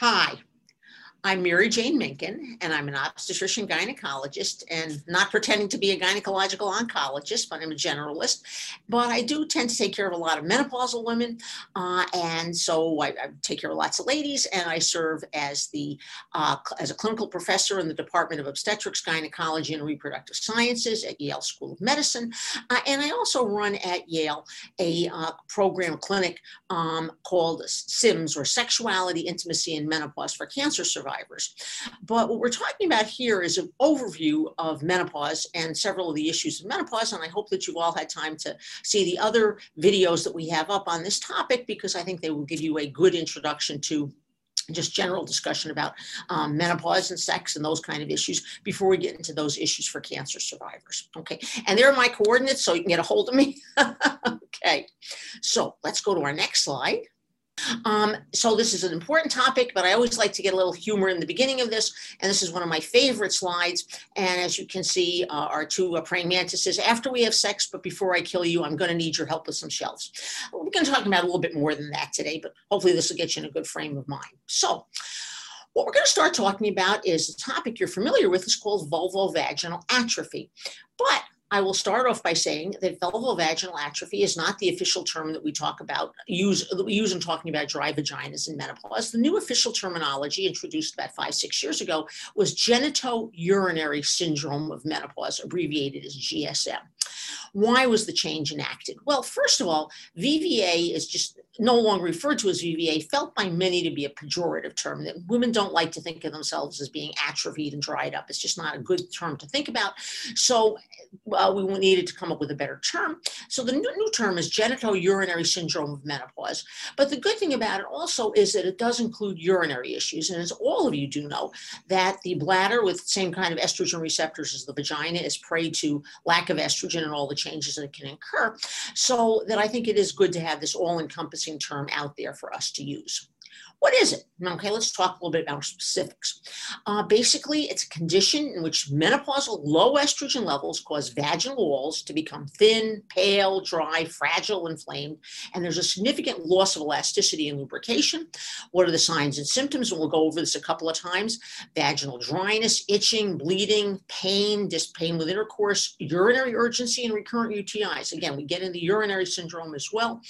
Hi, I'm Mary Jane Minkin, and I'm an obstetrician gynecologist, and not pretending to be a gynecological oncologist, but I'm a generalist. But I do tend to take care of a lot of menopausal women, uh, and so I, I, take care of lots of ladies, and I serve as the uh, as a clinical professor in the Department of Obstetrics, Gynecology, and Reproductive Sciences at Yale School of Medicine, uh, and I also run at Yale a uh, program clinic um, called SIMS or Sexuality, Intimacy, and Menopause for Cancer Survivors survivors. But what we're talking about here is an overview of menopause and several of the issues of menopause. And I hope that you've all had time to see the other videos that we have up on this topic because I think they will give you a good introduction to just general discussion about um, menopause and sex and those kind of issues before we get into those issues for cancer survivors. Okay, and there are my coordinates so you can get a hold of me. okay, so let's go to our next slide. Um, so this is an important topic, but I always like to get a little humor in the beginning of this. And this is one of my favorite slides. And as you can see, uh, our two uh, praying mantises, after we have sex, but before I kill you, I'm going to need your help with some shelves. We're going to talk about a little bit more than that today, but hopefully this will get you in a good frame of mind. So what we're going to start talking about is a topic you're familiar with. It's called vulvovaginal atrophy. But I will start off by saying that vulvovaginal atrophy is not the official term that we talk about, use, that we use in talking about dry vaginas and menopause. The new official terminology introduced about five, six years ago was genitourinary syndrome of menopause, abbreviated as GSM. Why was the change enacted? Well, first of all, VVA is just no longer referred to as VVA, felt by many to be a pejorative term that women don't like to think of themselves as being atrophied and dried up. It's just not a good term to think about. So uh, we needed to come up with a better term. So the new, new term is genitourinary syndrome of menopause. But the good thing about it also is that it does include urinary issues. And as all of you do know, that the bladder with the same kind of estrogen receptors as the vagina is prey to lack of estrogen and all the changes that can occur. So that I think it is good to have this all encompassing term out there for us to use. What is it? Okay, let's talk a little bit about specifics. Uh, basically, it's a condition in which menopausal low estrogen levels cause vaginal walls to become thin, pale, dry, fragile, inflamed, and there's a significant loss of elasticity and lubrication. What are the signs and symptoms? And we'll go over this a couple of times vaginal dryness, itching, bleeding, pain, just pain with intercourse, urinary urgency, and recurrent UTIs. Again, we get into urinary syndrome as well.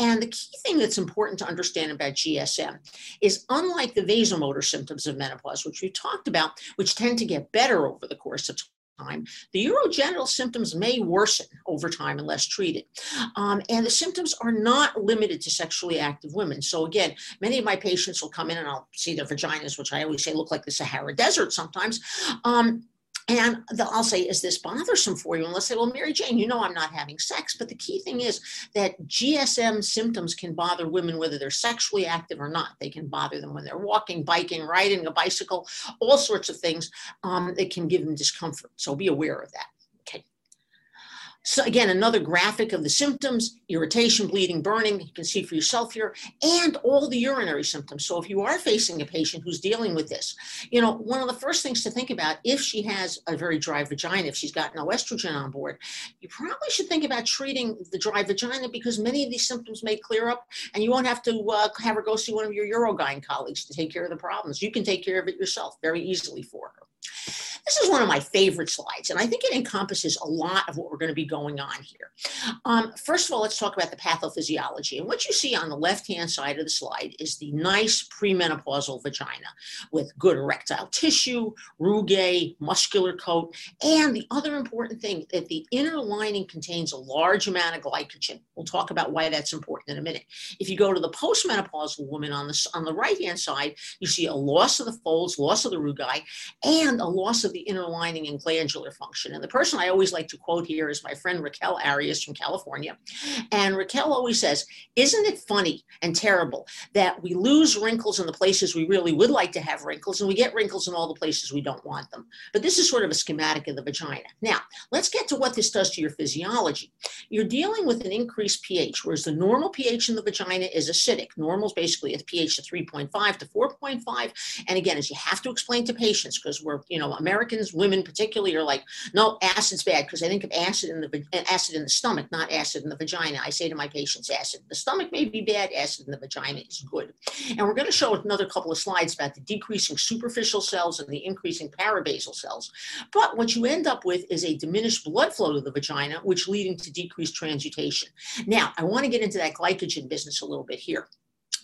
And the key thing that's important to understand about GSM is unlike the vasomotor symptoms of menopause, which we talked about, which tend to get better over the course of time, the urogenital symptoms may worsen over time unless treated. Um, and the symptoms are not limited to sexually active women. So, again, many of my patients will come in and I'll see their vaginas, which I always say look like the Sahara Desert sometimes. Um, and I'll say, is this bothersome for you? And let's say, well, Mary Jane, you know I'm not having sex. But the key thing is that GSM symptoms can bother women whether they're sexually active or not. They can bother them when they're walking, biking, riding a bicycle, all sorts of things um, that can give them discomfort. So be aware of that. So again, another graphic of the symptoms, irritation, bleeding, burning, you can see for yourself here, and all the urinary symptoms. So if you are facing a patient who's dealing with this, you know, one of the first things to think about if she has a very dry vagina, if she's got no estrogen on board, you probably should think about treating the dry vagina because many of these symptoms may clear up and you won't have to uh, have her go see one of your urogyn colleagues to take care of the problems. You can take care of it yourself very easily for her. This is one of my favorite slides, and I think it encompasses a lot of what we're going to be going on here. Um, first of all, let's talk about the pathophysiology. And what you see on the left-hand side of the slide is the nice premenopausal vagina with good erectile tissue, rugae, muscular coat, and the other important thing that the inner lining contains a large amount of glycogen. We'll talk about why that's important in a minute. If you go to the postmenopausal woman on the, on the right-hand side, you see a loss of the folds, loss of the rugae, and a loss of the inner lining and glandular function. And the person I always like to quote here is my friend Raquel Arias from California. And Raquel always says, Isn't it funny and terrible that we lose wrinkles in the places we really would like to have wrinkles, and we get wrinkles in all the places we don't want them? But this is sort of a schematic of the vagina. Now, let's get to what this does to your physiology. You're dealing with an increased pH, whereas the normal pH in the vagina is acidic. Normal is basically a pH of 3.5 to 4.5. And again, as you have to explain to patients, because we're, you know, American Americans, women particularly, are like, no, acid's bad because I think of acid in the uh, acid in the stomach, not acid in the vagina. I say to my patients, acid in the stomach may be bad, acid in the vagina is good. And we're going to show another couple of slides about the decreasing superficial cells and the increasing parabasal cells. But what you end up with is a diminished blood flow to the vagina, which leading to decreased transudation. Now, I want to get into that glycogen business a little bit here.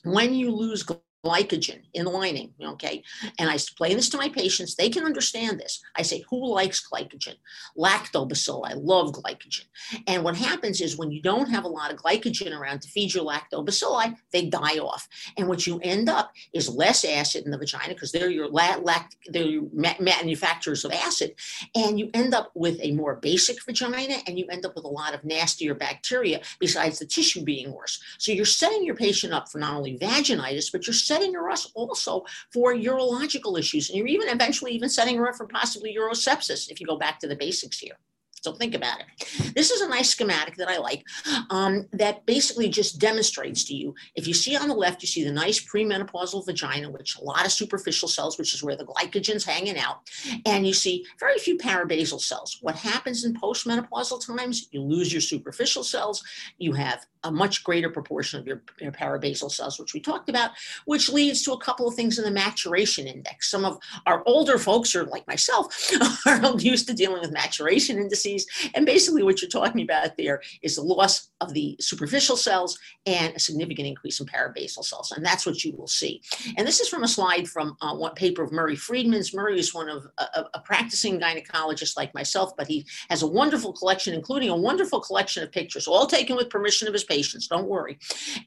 When you lose glycogen in the lining, okay? And I explain this to my patients. They can understand this. I say, who likes glycogen? Lactobacilli. I love glycogen. And what happens is when you don't have a lot of glycogen around to feed your lactobacilli, they die off. And what you end up is less acid in the vagina because they're your la- lact- they're your ma- manufacturers of acid. And you end up with a more basic vagina and you end up with a lot of nastier bacteria besides the tissue being worse. So you're setting your patient up for not only vaginitis, but you're setting her up also for urological issues. And you're even eventually even setting her up for possibly urosepsis if you go back to the basics here. So think about it. This is a nice schematic that I like um, that basically just demonstrates to you. If you see on the left, you see the nice premenopausal vagina, which a lot of superficial cells, which is where the glycogen's hanging out. And you see very few parabasal cells. What happens in postmenopausal times, you lose your superficial cells. You have a much greater proportion of your, your, parabasal cells, which we talked about, which leads to a couple of things in the maturation index. Some of our older folks, or like myself, are used to dealing with maturation indices. And basically, what you're talking about there is the loss of the superficial cells and a significant increase in parabasal cells. And that's what you will see. And this is from a slide from uh, one paper of Murray Freedman's. Murray is one of a, a practicing gynecologist like myself, but he has a wonderful collection, including a wonderful collection of pictures, all taken with permission of his patients, don't worry.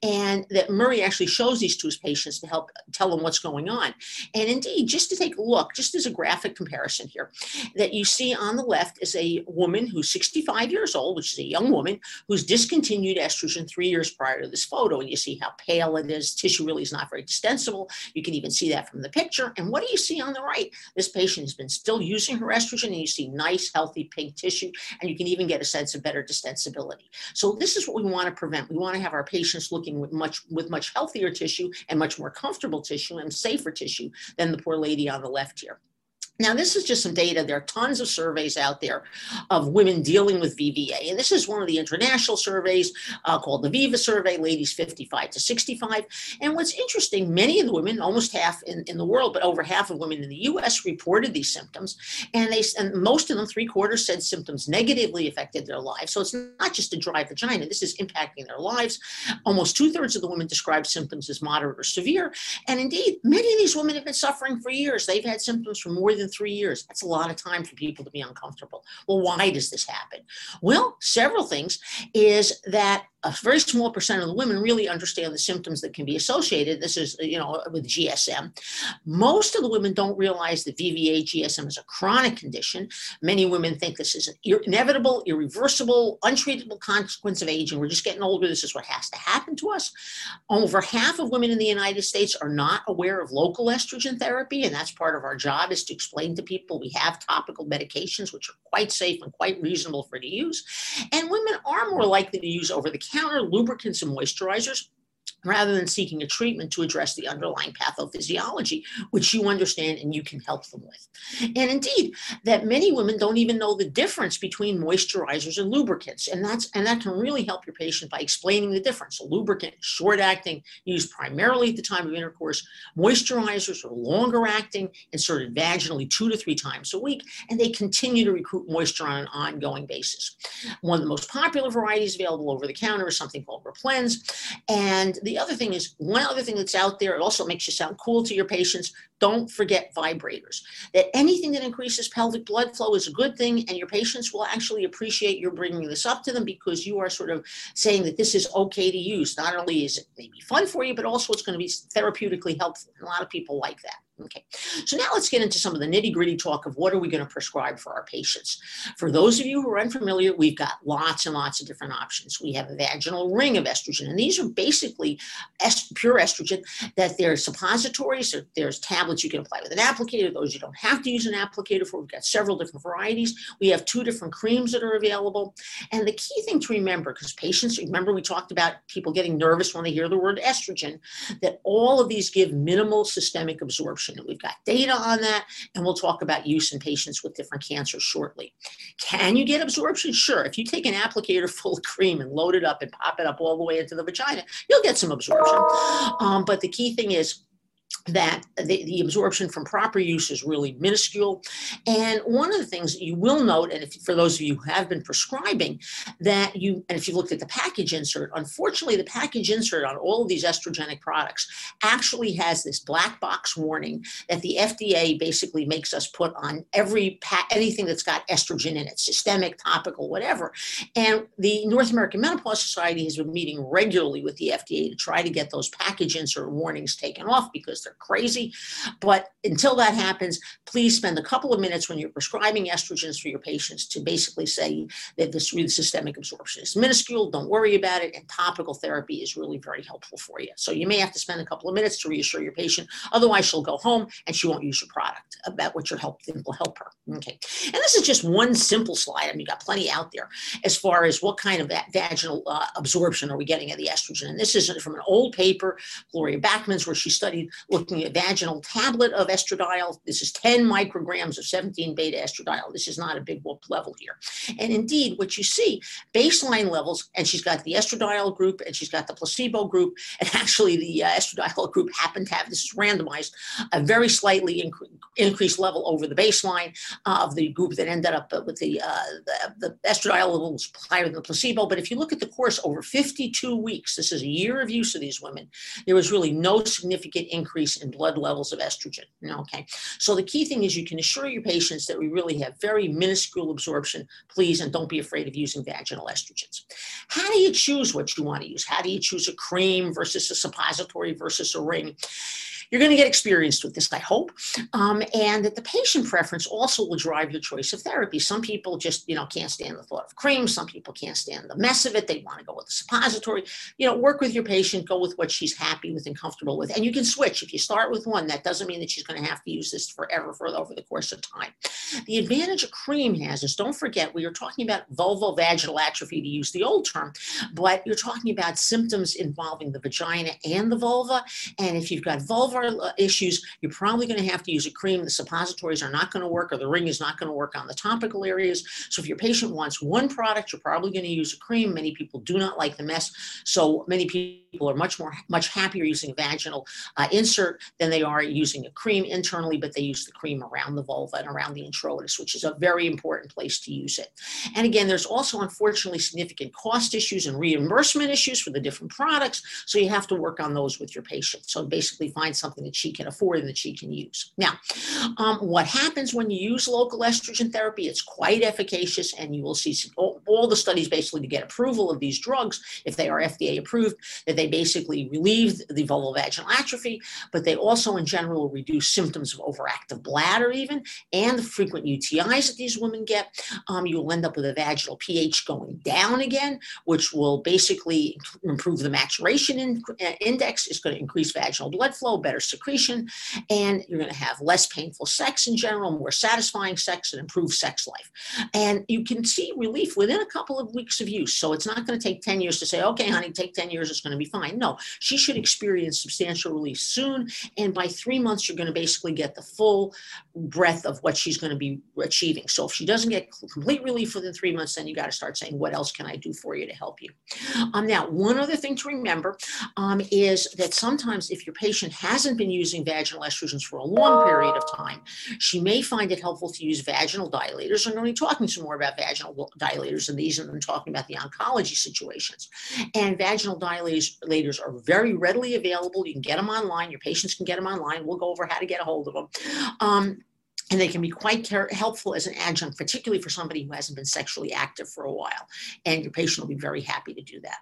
And that Murray actually shows these to his patients to help tell them what's going on. And indeed, just to take a look, just as a graphic comparison here, that you see on the left is a woman who's 65 years old, which is a young woman who's discontinued estrogen three years prior to this photo. And you see how pale it is. Tissue really is not very extensible. You can even see that from the picture. And what do you see on the right? This patient has been still using her estrogen, and you see nice, healthy pink tissue, and you can even get a sense of better distensibility. So this is what we want to prevent we want to have our patients looking with much with much healthier tissue and much more comfortable tissue and safer tissue than the poor lady on the left here. Now, this is just some data. There are tons of surveys out there of women dealing with VVA. And this is one of the international surveys uh, called the VIVA survey, ladies 55 to 65. And what's interesting, many of the women, almost half in, in the world, but over half of women in the US reported these symptoms. And they and most of them, three quarters, said symptoms negatively affected their lives. So it's not just a dry vagina, this is impacting their lives. Almost two thirds of the women described symptoms as moderate or severe. And indeed, many of these women have been suffering for years. They've had symptoms for more than than three years. That's a lot of time for people to be uncomfortable. Well, why does this happen? Well, several things is that a very small percent of the women really understand the symptoms that can be associated. This is, you know, with GSM. Most of the women don't realize that VVA GSM is a chronic condition. Many women think this is an inevitable, irreversible, untreatable consequence of aging. We're just getting older. This is what has to happen to us. Over half of women in the United States are not aware of local estrogen therapy, and that's part of our job is to explain to people we have topical medications which are quite safe and quite reasonable for to use. And women are more likely to use over the counter lubricants and moisturizers rather than seeking a treatment to address the underlying pathophysiology, which you understand and you can help them with. And indeed, that many women don't even know the difference between moisturizers and lubricants. And that's and that can really help your patient by explaining the difference. A lubricant, short acting, used primarily at the time of intercourse. Moisturizers are longer acting, inserted vaginally two to three times a week, and they continue to recruit moisture on an ongoing basis. One of the most popular varieties available over the counter is something called Replens. And the other thing is one other thing that's out there, it also makes you sound cool to your patients. Don't forget vibrators. That anything that increases pelvic blood flow is a good thing, and your patients will actually appreciate your bringing this up to them because you are sort of saying that this is okay to use. Not only is it maybe fun for you, but also it's going to be therapeutically helpful. And a lot of people like that. Okay, so now let's get into some of the nitty gritty talk of what are we going to prescribe for our patients. For those of you who are unfamiliar, we've got lots and lots of different options. We have a vaginal ring of estrogen, and these are basically est- pure estrogen that there's suppositories, or there's tablets you can apply with an applicator, those you don't have to use an applicator for. We've got several different varieties. We have two different creams that are available. And the key thing to remember, because patients, remember we talked about people getting nervous when they hear the word estrogen, that all of these give minimal systemic absorption absorption. We've got data on that, and we'll talk about use in patients with different cancers shortly. Can you get absorption? Sure. If you take an applicator full of cream and load it up and pop it up all the way into the vagina, you'll get some absorption. Um, but the key thing is, that the, the, absorption from proper use is really minuscule. And one of the things you will note, and if, for those of you who have been prescribing, that you, and if you've looked at the package insert, unfortunately, the package insert on all of these estrogenic products actually has this black box warning that the FDA basically makes us put on every anything that's got estrogen in it, systemic, topical, whatever. And the North American Menopause Society has been meeting regularly with the FDA to try to get those package insert warnings taken off because they're crazy. But until that happens, please spend a couple of minutes when you're prescribing estrogens for your patients to basically say that this really systemic absorption is minuscule, don't worry about it, and topical therapy is really very helpful for you. So you may have to spend a couple of minutes to reassure your patient. Otherwise, she'll go home and she won't use your product. About what your help will help her. Okay. And this is just one simple slide. I mean, you got plenty out there as far as what kind of vaginal uh, absorption are we getting of the estrogen. And this is from an old paper, Gloria Bachmann's, where she studied looking at vaginal tablet of estradiol. This is 10 micrograms of 17 beta estradiol. This is not a big whoop level here. And indeed, what you see, baseline levels, and she's got the estradiol group and she's got the placebo group, and actually the uh, estradiol group happened to have, this is randomized, a very slightly inc- increased level over the baseline uh, of the group that ended up with the, uh, the, the estradiol levels higher than the placebo. But if you look at the course over 52 weeks, this is a year of use of these women, there was really no significant increase in blood levels of estrogen. Okay, so the key thing is you can assure your patients that we really have very minuscule absorption, please, and don't be afraid of using vaginal estrogens. How do you choose what you want to use? How do you choose a cream versus a suppository versus a ring? You're going to get experienced with this, I hope. Um, and that the patient preference also will drive your choice of therapy. Some people just, you know, can't stand the thought of cream. Some people can't stand the mess of it. They want to go with the suppository. You know, work with your patient, go with what she's happy with and comfortable with. And you can switch. If you start with one, that doesn't mean that she's going to have to use this forever for over the course of time. The advantage a cream has is don't forget, we are talking about vulvovaginal atrophy to use the old term, but you're talking about symptoms involving the vagina and the vulva. And if you've got vulva uh, issues, you're probably going to have to use a cream. The suppositories are not going to work, or the ring is not going to work on the topical areas. So if your patient wants one product, you're probably going to use a cream. Many people do not like the mess, so many people are much more much happier using a vaginal uh, insert than they are using a cream internally. But they use the cream around the vulva and around the introitus, which is a very important place to use it. And again, there's also unfortunately significant cost issues and reimbursement issues for the different products. So you have to work on those with your patient. So basically, find something that she can afford and that she can use. Now, um, what happens when you use local estrogen therapy? It's quite efficacious, and you will see all, the studies basically to get approval of these drugs, if they are FDA approved, that they basically relieve the vulvovaginal atrophy, but they also, in general, reduce symptoms of overactive bladder, even, and the frequent UTIs that these women get. Um, you will end up with a vaginal pH going down again, which will basically improve the maturation in, uh, index. It's going to increase vaginal blood flow, better better secretion, and you're going to have less painful sex in general, more satisfying sex, and improved sex life. And you can see relief within a couple of weeks of use. So it's not going to take 10 years to say, okay, honey, take 10 years, it's going to be fine. No, she should experience substantial relief soon. And by three months, you're going to basically get the full breadth of what she's going to be achieving. So if she doesn't get complete relief within three months, then you got to start saying, what else can I do for you to help you? Um, now, one other thing to remember um, is that sometimes if your patient has hasn't been using vaginal estrogens for a long period of time, she may find it helpful to use vaginal dilators. I'm going to be talking some more about vaginal dilators and these, I'm talking about the oncology situations. And vaginal dilators are very readily available. You can get them online. Your patients can get them online. We'll go over how to get a hold of them. Um, and they can be quite helpful as an adjunct, particularly for somebody who hasn't been sexually active for a while. And your patient will be very happy to do that.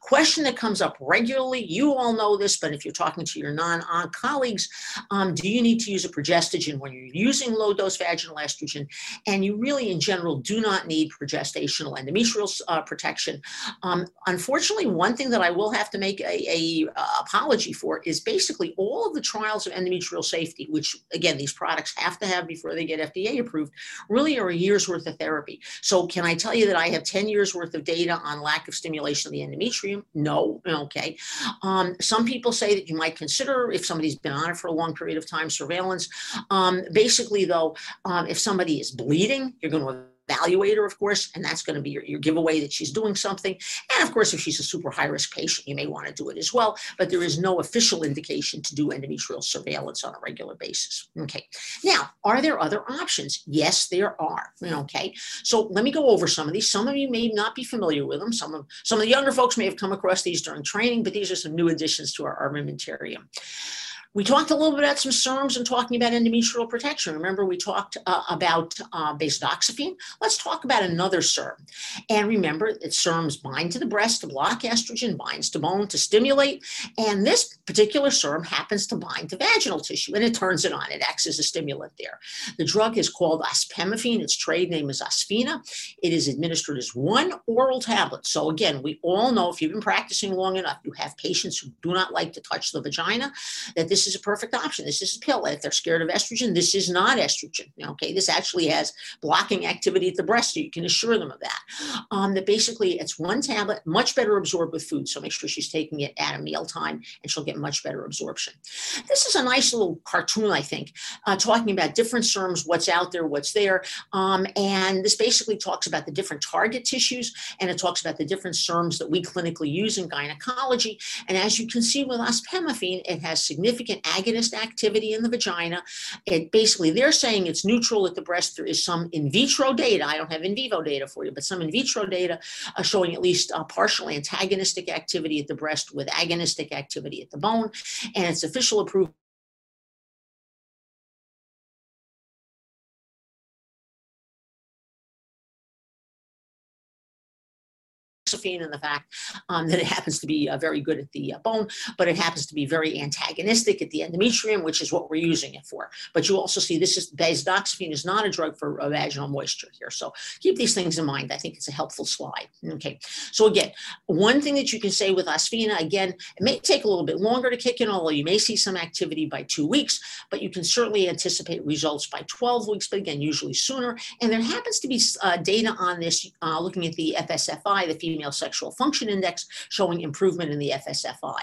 Question that comes up regularly, you all know this, but if you're talking to your non-onc colleagues, um, do you need to use a progestogen when you're using low-dose vaginal estrogen? And you really, in general, do not need progestational endometrial uh, protection. Um, unfortunately, one thing that I will have to make a, a uh, apology for is basically all of the trials of endometrial safety, which again, these products have to have before they get FDA approved really are a year's worth of therapy. So can I tell you that I have 10 years worth of data on lack of stimulation of the endometrium? No. Okay. Um, some people say that you might consider if somebody's been on it for a long period of time, surveillance. Um, basically, though, um, if somebody is bleeding, you're going to evaluator, of course, and that's going to be your, your giveaway that she's doing something. And of course, if she's a super high risk patient, you may want to do it as well. But there is no official indication to do endometrial surveillance on a regular basis. Okay. Now, are there other options? Yes, there are. Okay. So let me go over some of these. Some of you may not be familiar with them. Some of some of the younger folks may have come across these during training, but these are some new additions to our armamentarium. We talked a little bit about some SERMs and talking about endometrial protection. Remember, we talked uh, about uh, bazedoxifene. Let's talk about another SERM. And remember that SERMs bind to the breast to block estrogen, binds to bone to stimulate. And this particular SERM happens to bind to vaginal tissue and it turns it on. It acts as a stimulant there. The drug is called ospemifene. Its trade name is Osphena. It is administered as one oral tablet. So again, we all know if you've been practicing long enough, you have patients who do not like to touch the vagina, that this is a perfect option. This is a pill. If they're scared of estrogen, this is not estrogen. Okay, this actually has blocking activity at the breast, so you can assure them of that. Um, that basically it's one tablet, much better absorbed with food. So make sure she's taking it at a mealtime, and she'll get much better absorption. This is a nice little cartoon, I think, uh, talking about different SERMs, what's out there, what's there, um, and this basically talks about the different target tissues, and it talks about the different SERMs that we clinically use in gynecology. And as you can see with ospemifene, it has significant agonist activity in the vagina. It basically, they're saying it's neutral at the breast. There is some in vitro data. I don't have in vivo data for you, but some in vitro data uh, showing at least partial antagonistic activity at the breast with agonistic activity at the bone. And it's official approval and the fact um, that it happens to be uh, very good at the uh, bone, but it happens to be very antagonistic at the endometrium, which is what we're using it for. But you also see this is bazedoxifene is not a drug for uh, vaginal moisture here. So keep these things in mind. I think it's a helpful slide. Okay. So again, one thing that you can say with Osphena, again, it may take a little bit longer to kick in, although you may see some activity by two weeks, but you can certainly anticipate results by 12 weeks, but again, usually sooner. And there happens to be uh, data on this, uh, looking at the FSFI, the female sexual function index, showing improvement in the FSFI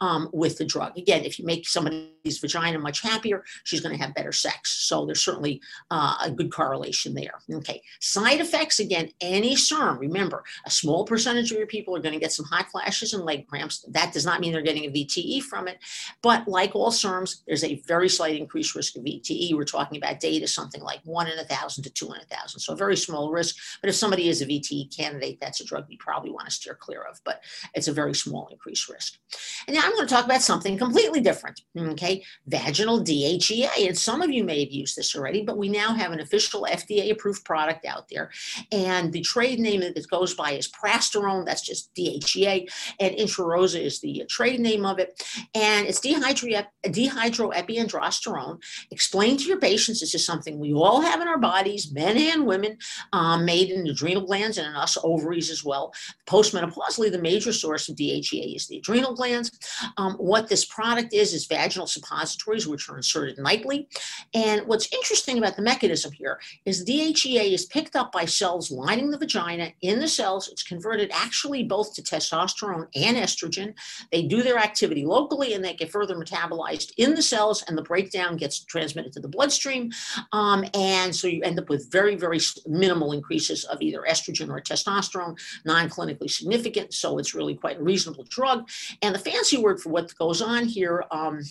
um, with the drug. Again, if you make somebody's vagina much happier, she's going to have better sex. So there's certainly uh, a good correlation there. Okay. Side effects, again, any SERM, remember, a small percentage of your people are going to get some hot flashes and leg cramps. That does not mean they're getting a VTE from it. But like all SERMs, there's a very slight increased risk of VTE. We're talking about data, something like one in a thousand to two in a thousand. So a very small risk. But if somebody is a VTE candidate, that's a drug you probably want to steer clear of, but it's a very small increased risk. And now I'm going to talk about something completely different, okay? Vaginal DHEA. And some of you may have used this already, but we now have an official FDA approved product out there. And the trade name that it goes by is Prasterone, that's just DHEA, and Intrarosa is the trade name of it. And it's dehydro- dehydroepiandrosterone. Explain to your patients this is something we all have in our bodies, men and women, um, made in adrenal glands and in us ovaries as well. Postmenopausally, the major source of DHEA is the adrenal glands. Um, what this product is, is vaginal suppositories, which are inserted nightly. And what's interesting about the mechanism here is DHEA is picked up by cells lining the vagina. In the cells, it's converted actually both to testosterone and estrogen. They do their activity locally and they get further metabolized in the cells, and the breakdown gets transmitted to the bloodstream. Um, and so you end up with very, very minimal increases of either estrogen or testosterone, non clinically significant, so it's really quite a reasonable drug. And the fancy word for what goes on here um,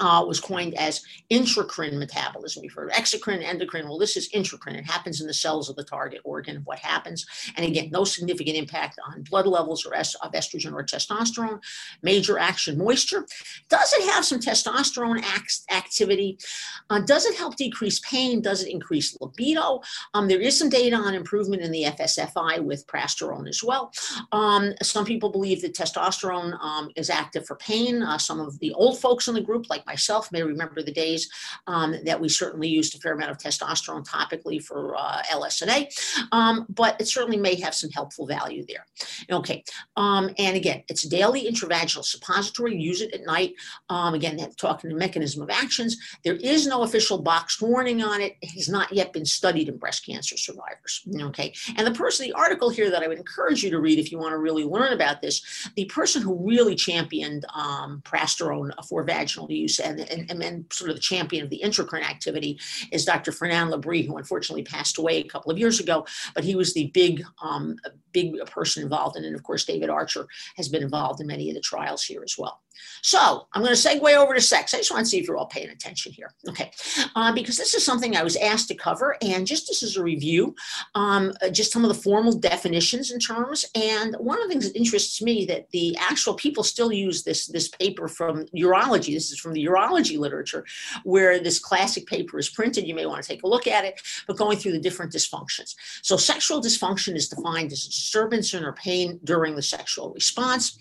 uh, was coined as intracrine metabolism. We've heard exocrine, endocrine. Well, this is intracrine. It happens in the cells of the target organ. of What happens? And again, no significant impact on blood levels or est- of estrogen or testosterone. Major action: moisture. Does it have some testosterone act- activity? Uh, does it help decrease pain? Does it increase libido? Um, there is some data on improvement in the FSFI with prasterone as well. Um, some people believe that testosterone um, is active for pain. Uh, some of the old folks in the group, like myself may remember the days um, that we certainly used a fair amount of testosterone topically for uh, LSNA, um, but it certainly may have some helpful value there. Okay, um, and again, it's daily intravaginal suppository. Use it at night. Um, again, talking the mechanism of actions. There is no official boxed warning on it. It has not yet been studied in breast cancer survivors. Okay, and the person, the article here that I would encourage you to read if you want to really learn about this, the person who really championed um, prasterone for vaginal use and, and, and sort of the champion of the intracrine activity is Dr. Fernand Labrie, who unfortunately passed away a couple of years ago, but he was the big, um, big person involved in it. And of course, David Archer has been involved in many of the trials here as well. So I'm going to segue over to sex. I just want to see if you're all paying attention here. Okay. Uh, because this is something I was asked to cover. And just this is a review, um, uh, just some of the formal definitions and terms. And one of the things that interests me that the actual people still use this, this paper from urology. This is from the urology literature where this classic paper is printed. You may want to take a look at it, but going through the different dysfunctions. So sexual dysfunction is defined as a disturbance or pain during the sexual response.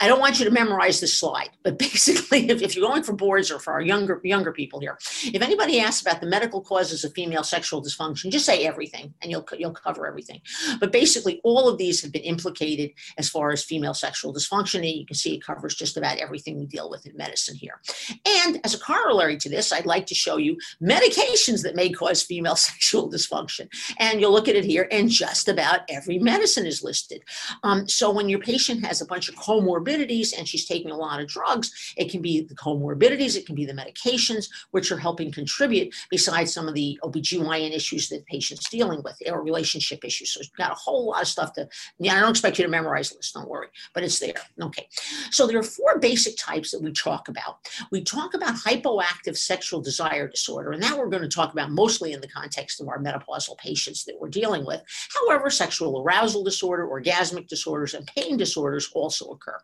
I don't want you to memorize this slide, but basically, if, if, you're going for boards or for our younger younger people here, if anybody asks about the medical causes of female sexual dysfunction, just say everything, and you'll you'll cover everything. But basically, all of these have been implicated as far as female sexual dysfunction, and you can see it covers just about everything we deal with in medicine here. And as a corollary to this, I'd like to show you medications that may cause female sexual dysfunction, and you'll look at it here, and just about every medicine is listed. Um, so when your patient has a bunch of comorbidities comorbidities and she's taking a lot of drugs, it can be the comorbidities, it can be the medications, which are helping contribute besides some of the OBGYN issues that the patient's dealing with or relationship issues. So we've got a whole lot of stuff to, yeah, I don't expect you to memorize this, don't worry, but it's there. Okay. So there are four basic types that we talk about. We talk about hypoactive sexual desire disorder, and that we're going to talk about mostly in the context of our menopausal patients that we're dealing with. However, sexual arousal disorder, orgasmic disorders, and pain disorders also occur.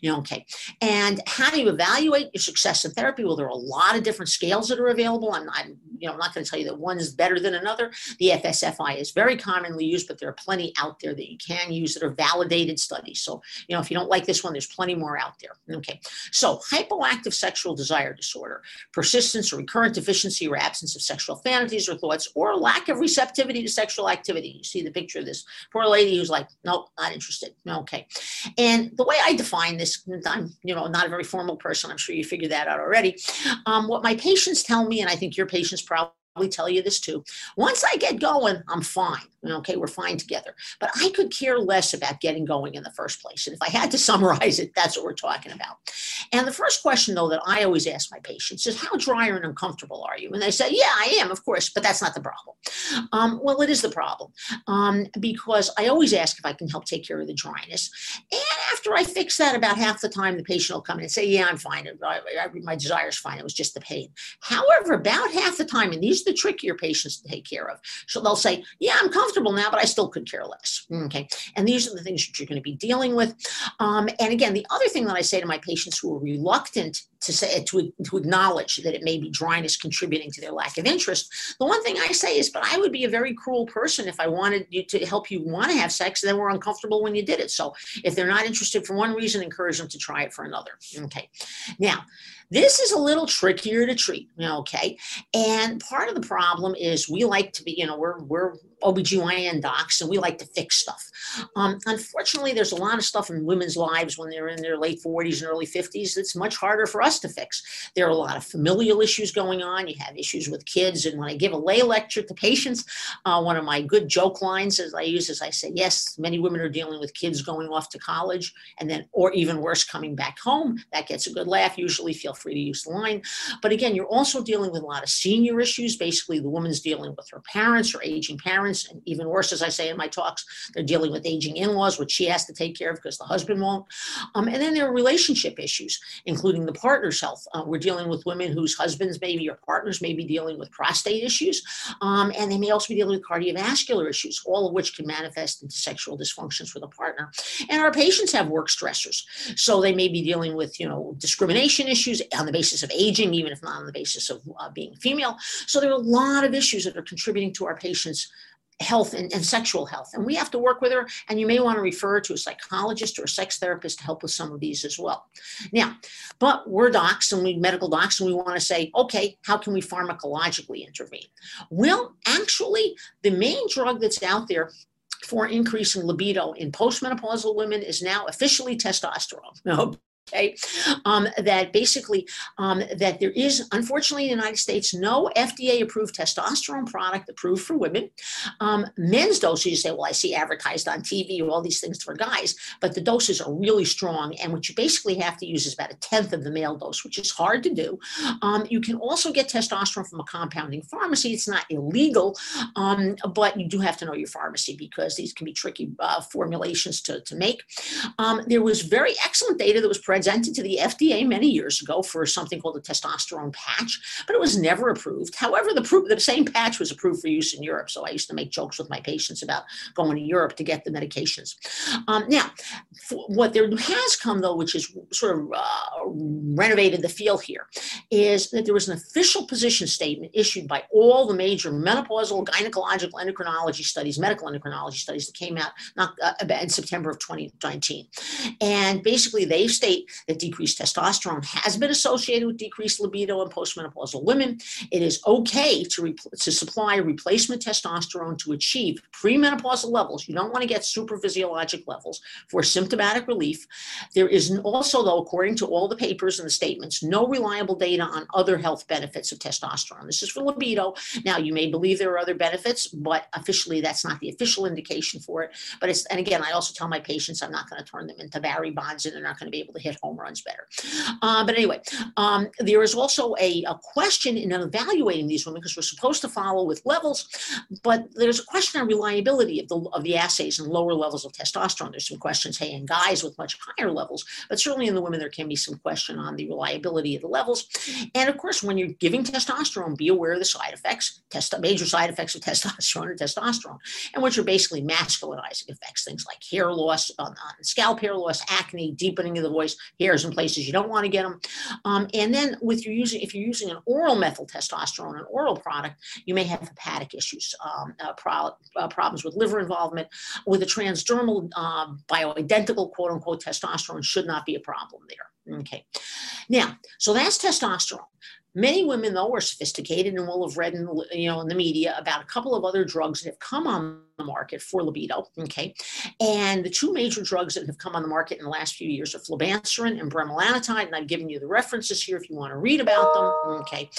You know, okay. And how do you evaluate your success in therapy? Well, there are a lot of different scales that are available. I'm not, you know, I'm not going to tell you that one is better than another. The FSFI is very commonly used, but there are plenty out there that you can use that are validated studies. So, you know, if you don't like this one, there's plenty more out there. Okay. So, hypoactive sexual desire disorder, persistence or recurrent deficiency or absence of sexual fantasies or thoughts, or lack of receptivity to sexual activity. You see the picture of this poor lady who's like, nope, not interested. Okay. And the way I define define this. I'm, you know, not a very formal person. I'm sure you figured that out already. Um, what my patients tell me, and I think your patients probably tell you this too. Once I get going, I'm fine okay, we're fine together. But I could care less about getting going in the first place. And if I had to summarize it, that's what we're talking about. And the first question, though, that I always ask my patients is, How dry and uncomfortable are you? And they say, Yeah, I am, of course, but that's not the problem. Um, well, it is the problem um, because I always ask if I can help take care of the dryness. And after I fix that, about half the time, the patient will come in and say, Yeah, I'm fine. I, I, my desire's fine. It was just the pain. However, about half the time, and these are the trickier patients to take care of, so they'll say, Yeah, I'm comfortable now, but I still could care less. Okay. And these are the things that you're going to be dealing with. Um, and again, the other thing that I say to my patients who are reluctant to say to, to acknowledge that it may be dryness contributing to their lack of interest, the one thing I say is, but I would be a very cruel person if I wanted you to help you want to have sex, and then we're uncomfortable when you did it. So if they're not interested for one reason, encourage them to try it for another. Okay. Now, this is a little trickier to treat, okay? And part of the problem is we like to be, you know, we're, we're OBGYN docs and we like to fix stuff. Um, unfortunately, there's a lot of stuff in women's lives when they're in their late 40s and early 50s that's much harder for us to fix. There are a lot of familial issues going on. You have issues with kids. And when I give a lay lecture to patients, uh, one of my good joke lines as I use is I say, yes, many women are dealing with kids going off to college and then, or even worse, coming back home. That gets a good laugh. Usually feel free to use the line. But again, you're also dealing with a lot of senior issues. Basically, the woman's dealing with her parents or aging parents. And even worse, as I say in my talks, they're dealing with aging in laws, which she has to take care of because the husband won't. Um, and then there are relationship issues, including the partner's health. Uh, we're dealing with women whose husbands, maybe or partners, may be dealing with prostate issues. Um, and they may also be dealing with cardiovascular issues, all of which can manifest into sexual dysfunctions for the partner. And our patients have work stressors. So they may be dealing with, you know, discrimination issues on the basis of aging, even if not on the basis of uh, being female. So there are a lot of issues that are contributing to our patients' health and, and sexual health. And we have to work with her. And you may want to refer to a psychologist or a sex therapist to help with some of these as well. Now, but we're docs and we medical docs, and we want to say, okay, how can we pharmacologically intervene? Well, actually, the main drug that's out there for increasing libido in postmenopausal women is now officially testosterone. Okay? Um, that basically um, that there is unfortunately in the united states no fda approved testosterone product approved for women. Um, men's doses you say well i see advertised on tv all these things for guys but the doses are really strong and what you basically have to use is about a tenth of the male dose which is hard to do. Um, you can also get testosterone from a compounding pharmacy. It's not illegal um, but you do have to know your pharmacy because these can be tricky uh, formulations to, to make. Um, there was very excellent data that was presented to the FDA many years ago for something called a testosterone patch, but it was never approved. However, the, the same patch was approved for use in Europe. So I used to make jokes with my patients about going to Europe to get the medications. Um, now, what there has come, though, which has sort of uh, renovated the field here, is that there was an official position statement issued by all the major menopausal, gynecological endocrinology studies, medical endocrinology studies that came out not, uh, in September of 2019. And basically, they state that decreased testosterone has been associated with decreased libido in postmenopausal women. It is okay to, re- to supply replacement testosterone to achieve premenopausal levels. You don't want to get super physiologic levels for symptomatic relief. There is also, though, according to all the papers and the statements, no reliable data on other health benefits of testosterone. This is for libido. Now, you may believe there are other benefits, but officially that's not the official indication for it. But it's, and again, I also tell my patients I'm not going to turn them into Barry Bonds and they're not going to be able to hit home runs better. Uh, but anyway, um, there is also a, a, question in evaluating these women because we're supposed to follow with levels, but there's a question on reliability of the, of the assays and lower levels of testosterone. There's some questions, hey, in guys with much higher levels, but certainly in the women, there can be some question on the reliability of the levels. And of course, when you're giving testosterone, be aware of the side effects, test, major side effects of testosterone or testosterone, and which are basically masculinizing effects, things like hair loss, on, on scalp hair loss, acne, deepening of the voice, hairs in places you don't want to get them. Um, and then with your using, if you're using an oral methyl testosterone, an oral product, you may have hepatic issues, um, uh, pro- uh, problems with liver involvement. With a transdermal uh, bioidentical quote unquote testosterone should not be a problem there. Okay. Now, so that's testosterone. Many women, though, are sophisticated and will have read in, you know, in the media about a couple of other drugs that have come on the market for libido. Okay. And the two major drugs that have come on the market in the last few years are flibanserin and bremelanotide. And I've given you the references here if you want to read about them. Okay.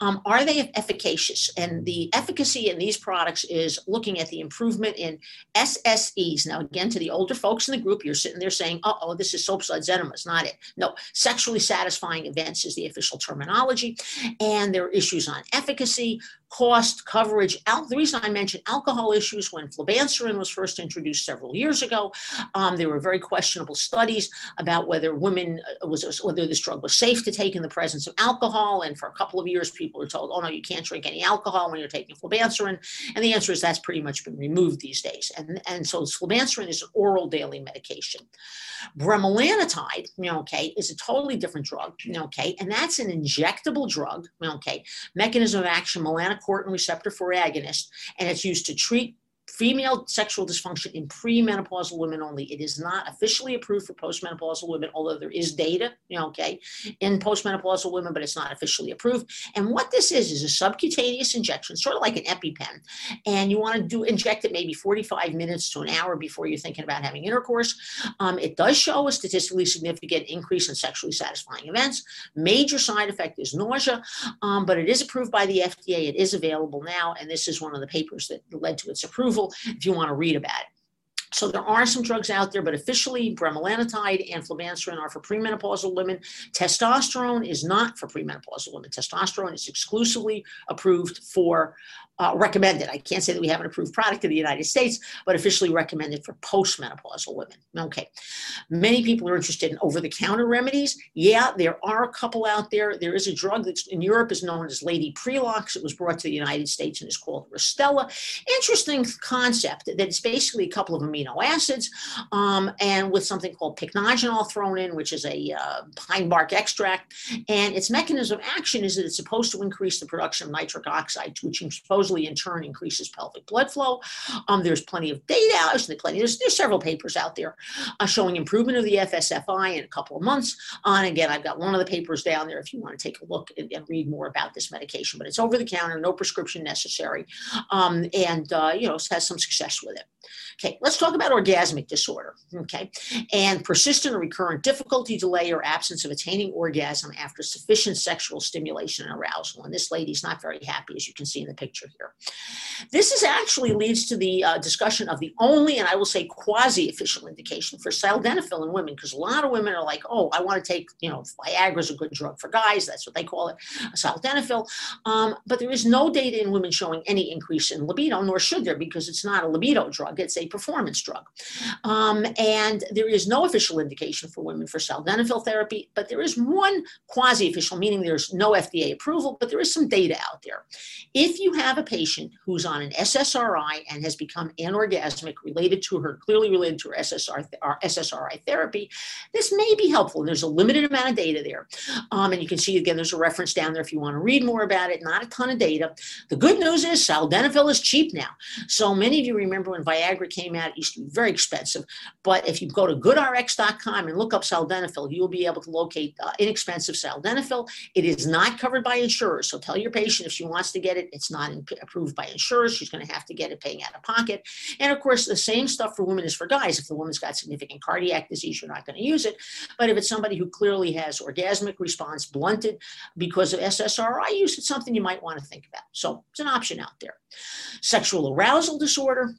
Um, are they efficacious? And the efficacy in these products is looking at the improvement in SSEs. Now, again, to the older folks in the group, you're sitting there saying, uh oh, this is soap suds enemas, not it. No, sexually satisfying events is the official terminology. And there are issues on efficacy, cost, coverage. Al- the reason I mentioned alcohol issues when flibanserin was first introduced several years ago, um, there were very questionable studies about whether women uh, was whether this drug was safe to take in the presence of alcohol. And for a couple of years, people were told, "Oh no, you can't drink any alcohol when you're taking flibanserin." And the answer is that's pretty much been removed these days. And and so flibanserin is an oral daily medication. Bremelanotide, you know, okay, is a totally different drug, you know, okay, and that's an injectable drug, okay. Mechanism of action, melanocortin receptor 4 agonist, and it's used to treat female sexual dysfunction in premenopausal women only. It is not officially approved for postmenopausal women, although there is data, you know, okay, in postmenopausal women, but it's not officially approved. And what this is is a subcutaneous injection, sort of like an EpiPen, and you want to do inject it maybe 45 minutes to an hour before you're thinking about having intercourse. Um, it does show a statistically significant increase in sexually satisfying events. Major side effect is nausea, um, but it is approved by the FDA. It is available now, and this is one of the papers that led to its approval if you want to read about it. So there are some drugs out there, but officially bremelanotide and flibanserin are for premenopausal women. Testosterone is not for premenopausal women. Testosterone is exclusively approved for uh, recommended. I can't say that we have an approved product in the United States, but officially recommended for postmenopausal women. Okay. Many people are interested in over the counter remedies. Yeah, there are a couple out there. There is a drug that's in Europe is known as Lady Prelox. It was brought to the United States and is called Restella. Interesting concept that it's basically a couple of amino acids, um, and with something called pycnogenol thrown in, which is a uh, pine bark extract. And its mechanism of action is that it's supposed to increase the production of nitric oxide, which in turn increases pelvic blood flow. Um, there's plenty of data, there's, plenty, there's, there's several papers out there uh, showing improvement of the FSFI in a couple of months. Uh, and again, I've got one of the papers down there if you want to take a look and, and read more about this medication, but it's over the counter, no prescription necessary, um, and uh, you know has some success with it. Okay, let's talk about orgasmic disorder. Okay, and persistent or recurrent difficulty, delay, or absence of attaining orgasm after sufficient sexual stimulation and arousal. And this lady's not very happy, as you can see in the picture here. This is actually leads to the uh, discussion of the only, and I will say quasi-official indication for sildenafil in women, because a lot of women are like, oh, I want to take, you know, Viagra's a good drug for guys. That's what they call it, sildenafil. Um, but there is no data in women showing any increase in libido, nor should there, because it's not a libido drug. It's a performance drug. Um, and there is no official indication for women for sildenafil therapy, but there is one quasi official, meaning there's no FDA approval, but there is some data out there. If you have a patient who's on an SSRI and has become anorgasmic related to her, clearly related to her SSR, SSRI therapy, this may be helpful. There's a limited amount of data there. Um, and you can see again, there's a reference down there if you want to read more about it, not a ton of data. The good news is sildenafil is cheap now. So many of you remember when Viagra came out, it used to be very expensive. But if you go to goodrx.com and look up sildenafil, you'll be able to locate uh, inexpensive sildenafil. It is not covered by insurers. So tell your patient if she wants to get it, it's not in, approved by insurers. She's going to have to get it paying out of pocket. And of course, the same stuff for women is for guys. If the woman's got significant cardiac disease, you're not going to use it. But if it's somebody who clearly has orgasmic response blunted because of SSRI use, it's something you might want to think about. So it's an option out there. Sexual arousal disorder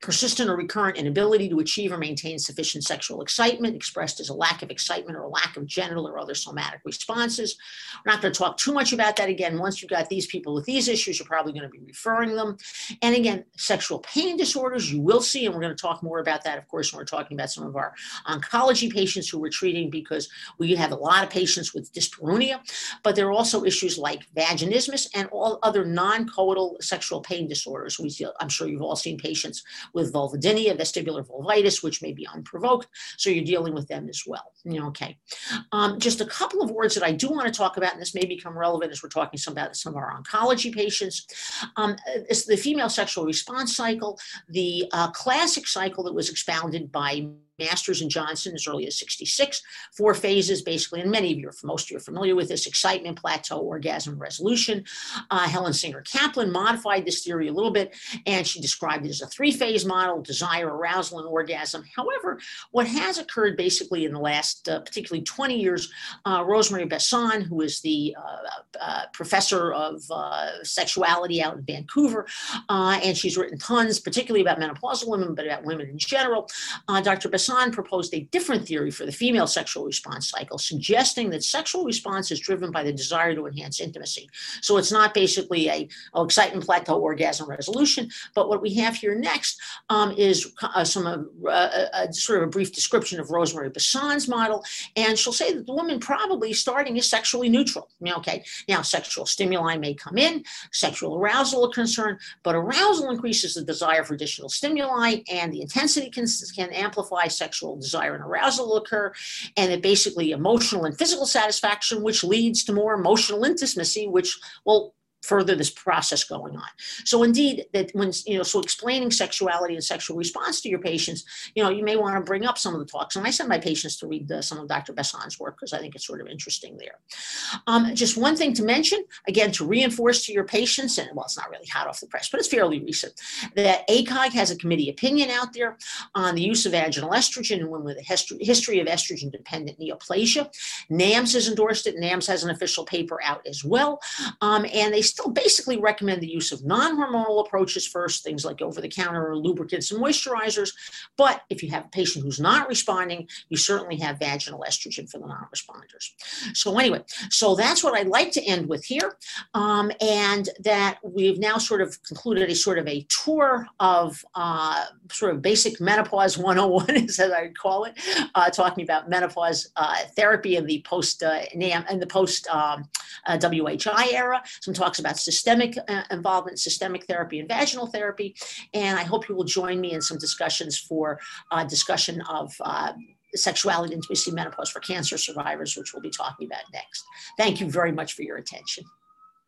persistent or recurrent inability to achieve or maintain sufficient sexual excitement, expressed as a lack of excitement or a lack of genital or other somatic responses. We're not going to talk too much about that again. Once you've got these people with these issues, you're probably going to be referring them. And again, sexual pain disorders, you will see, and we're going to talk more about that, of course, when we're talking about some of our oncology patients who we're treating because we have a lot of patients with dyspareunia, but there are also issues like vaginismus and all other non-coital sexual pain disorders. We I'm sure you've all seen patients with vulvodynia, vestibular vulvitis, which may be unprovoked. So you're dealing with them as well. You know, okay. Um, just a couple of words that I do want to talk about, and this may become relevant as we're talking some about some of our oncology patients. Um, it's the female sexual response cycle, the uh, classic cycle that was expounded by Masters and Johnson as early as 66. Four phases, basically, and many of you, are, most of you are familiar with this excitement, plateau, orgasm, resolution. Uh, Helen Singer Kaplan modified this theory a little bit, and she described it as a three phase model desire, arousal, and orgasm. However, what has occurred basically in the last, uh, particularly 20 years, uh, Rosemary Basson, who is the uh, uh, professor of sexuality out in Vancouver, and she's written tons, particularly about menopausal women, but about women in general. Dr. Basson Hassan proposed a different theory for the female sexual response cycle, suggesting that sexual response is driven by the desire to enhance intimacy. So it's not basically a oh, excitement plateau orgasm resolution, but what we have here next um, is uh, some uh, uh, sort of a brief description of Rosemary Basson's model, and she'll say that the woman probably starting is sexually neutral. Okay, now sexual stimuli may come in, sexual arousal a concern, but arousal increases the desire for additional stimuli, and the intensity can, can amplify sexual desire and arousal occur, and it basically emotional and physical satisfaction, which leads to more emotional intimacy, which will further this process going on. So indeed, that when you know, so explaining sexuality and sexual response to your patients, you know, you may want to bring up some of the talks. And I send my patients to read the, some of Dr. Basson's work because I think it's sort of interesting there. Um, just one thing to mention, again, to reinforce to your patients, and well, it's not really hot off the press, but it's fairly recent, that ACOG has a committee opinion out there on the use of vaginal estrogen in women with a history of estrogen-dependent neoplasia. NAMS has endorsed it. NAMS has an official paper out as well, um, and they still basically recommend the use of non-hormonal approaches first, things like over-the-counter lubricants and moisturizers. But if you have a patient who's not responding, you certainly have vaginal estrogen for the non-responders. So anyway, so that's what I'd like to end with here. Um, and that we've now sort of concluded a sort of a tour of uh, sort of basic menopause 101, as I'd call it, uh, talking about menopause uh, therapy in the post uh, NAM and the post um, WHI era, some about systemic uh, involvement, systemic therapy, and vaginal therapy. And I hope you will join me in some discussions for uh, discussion of uh, sexuality, intimacy, menopause for cancer survivors, which we'll be talking about next. Thank you very much for your attention.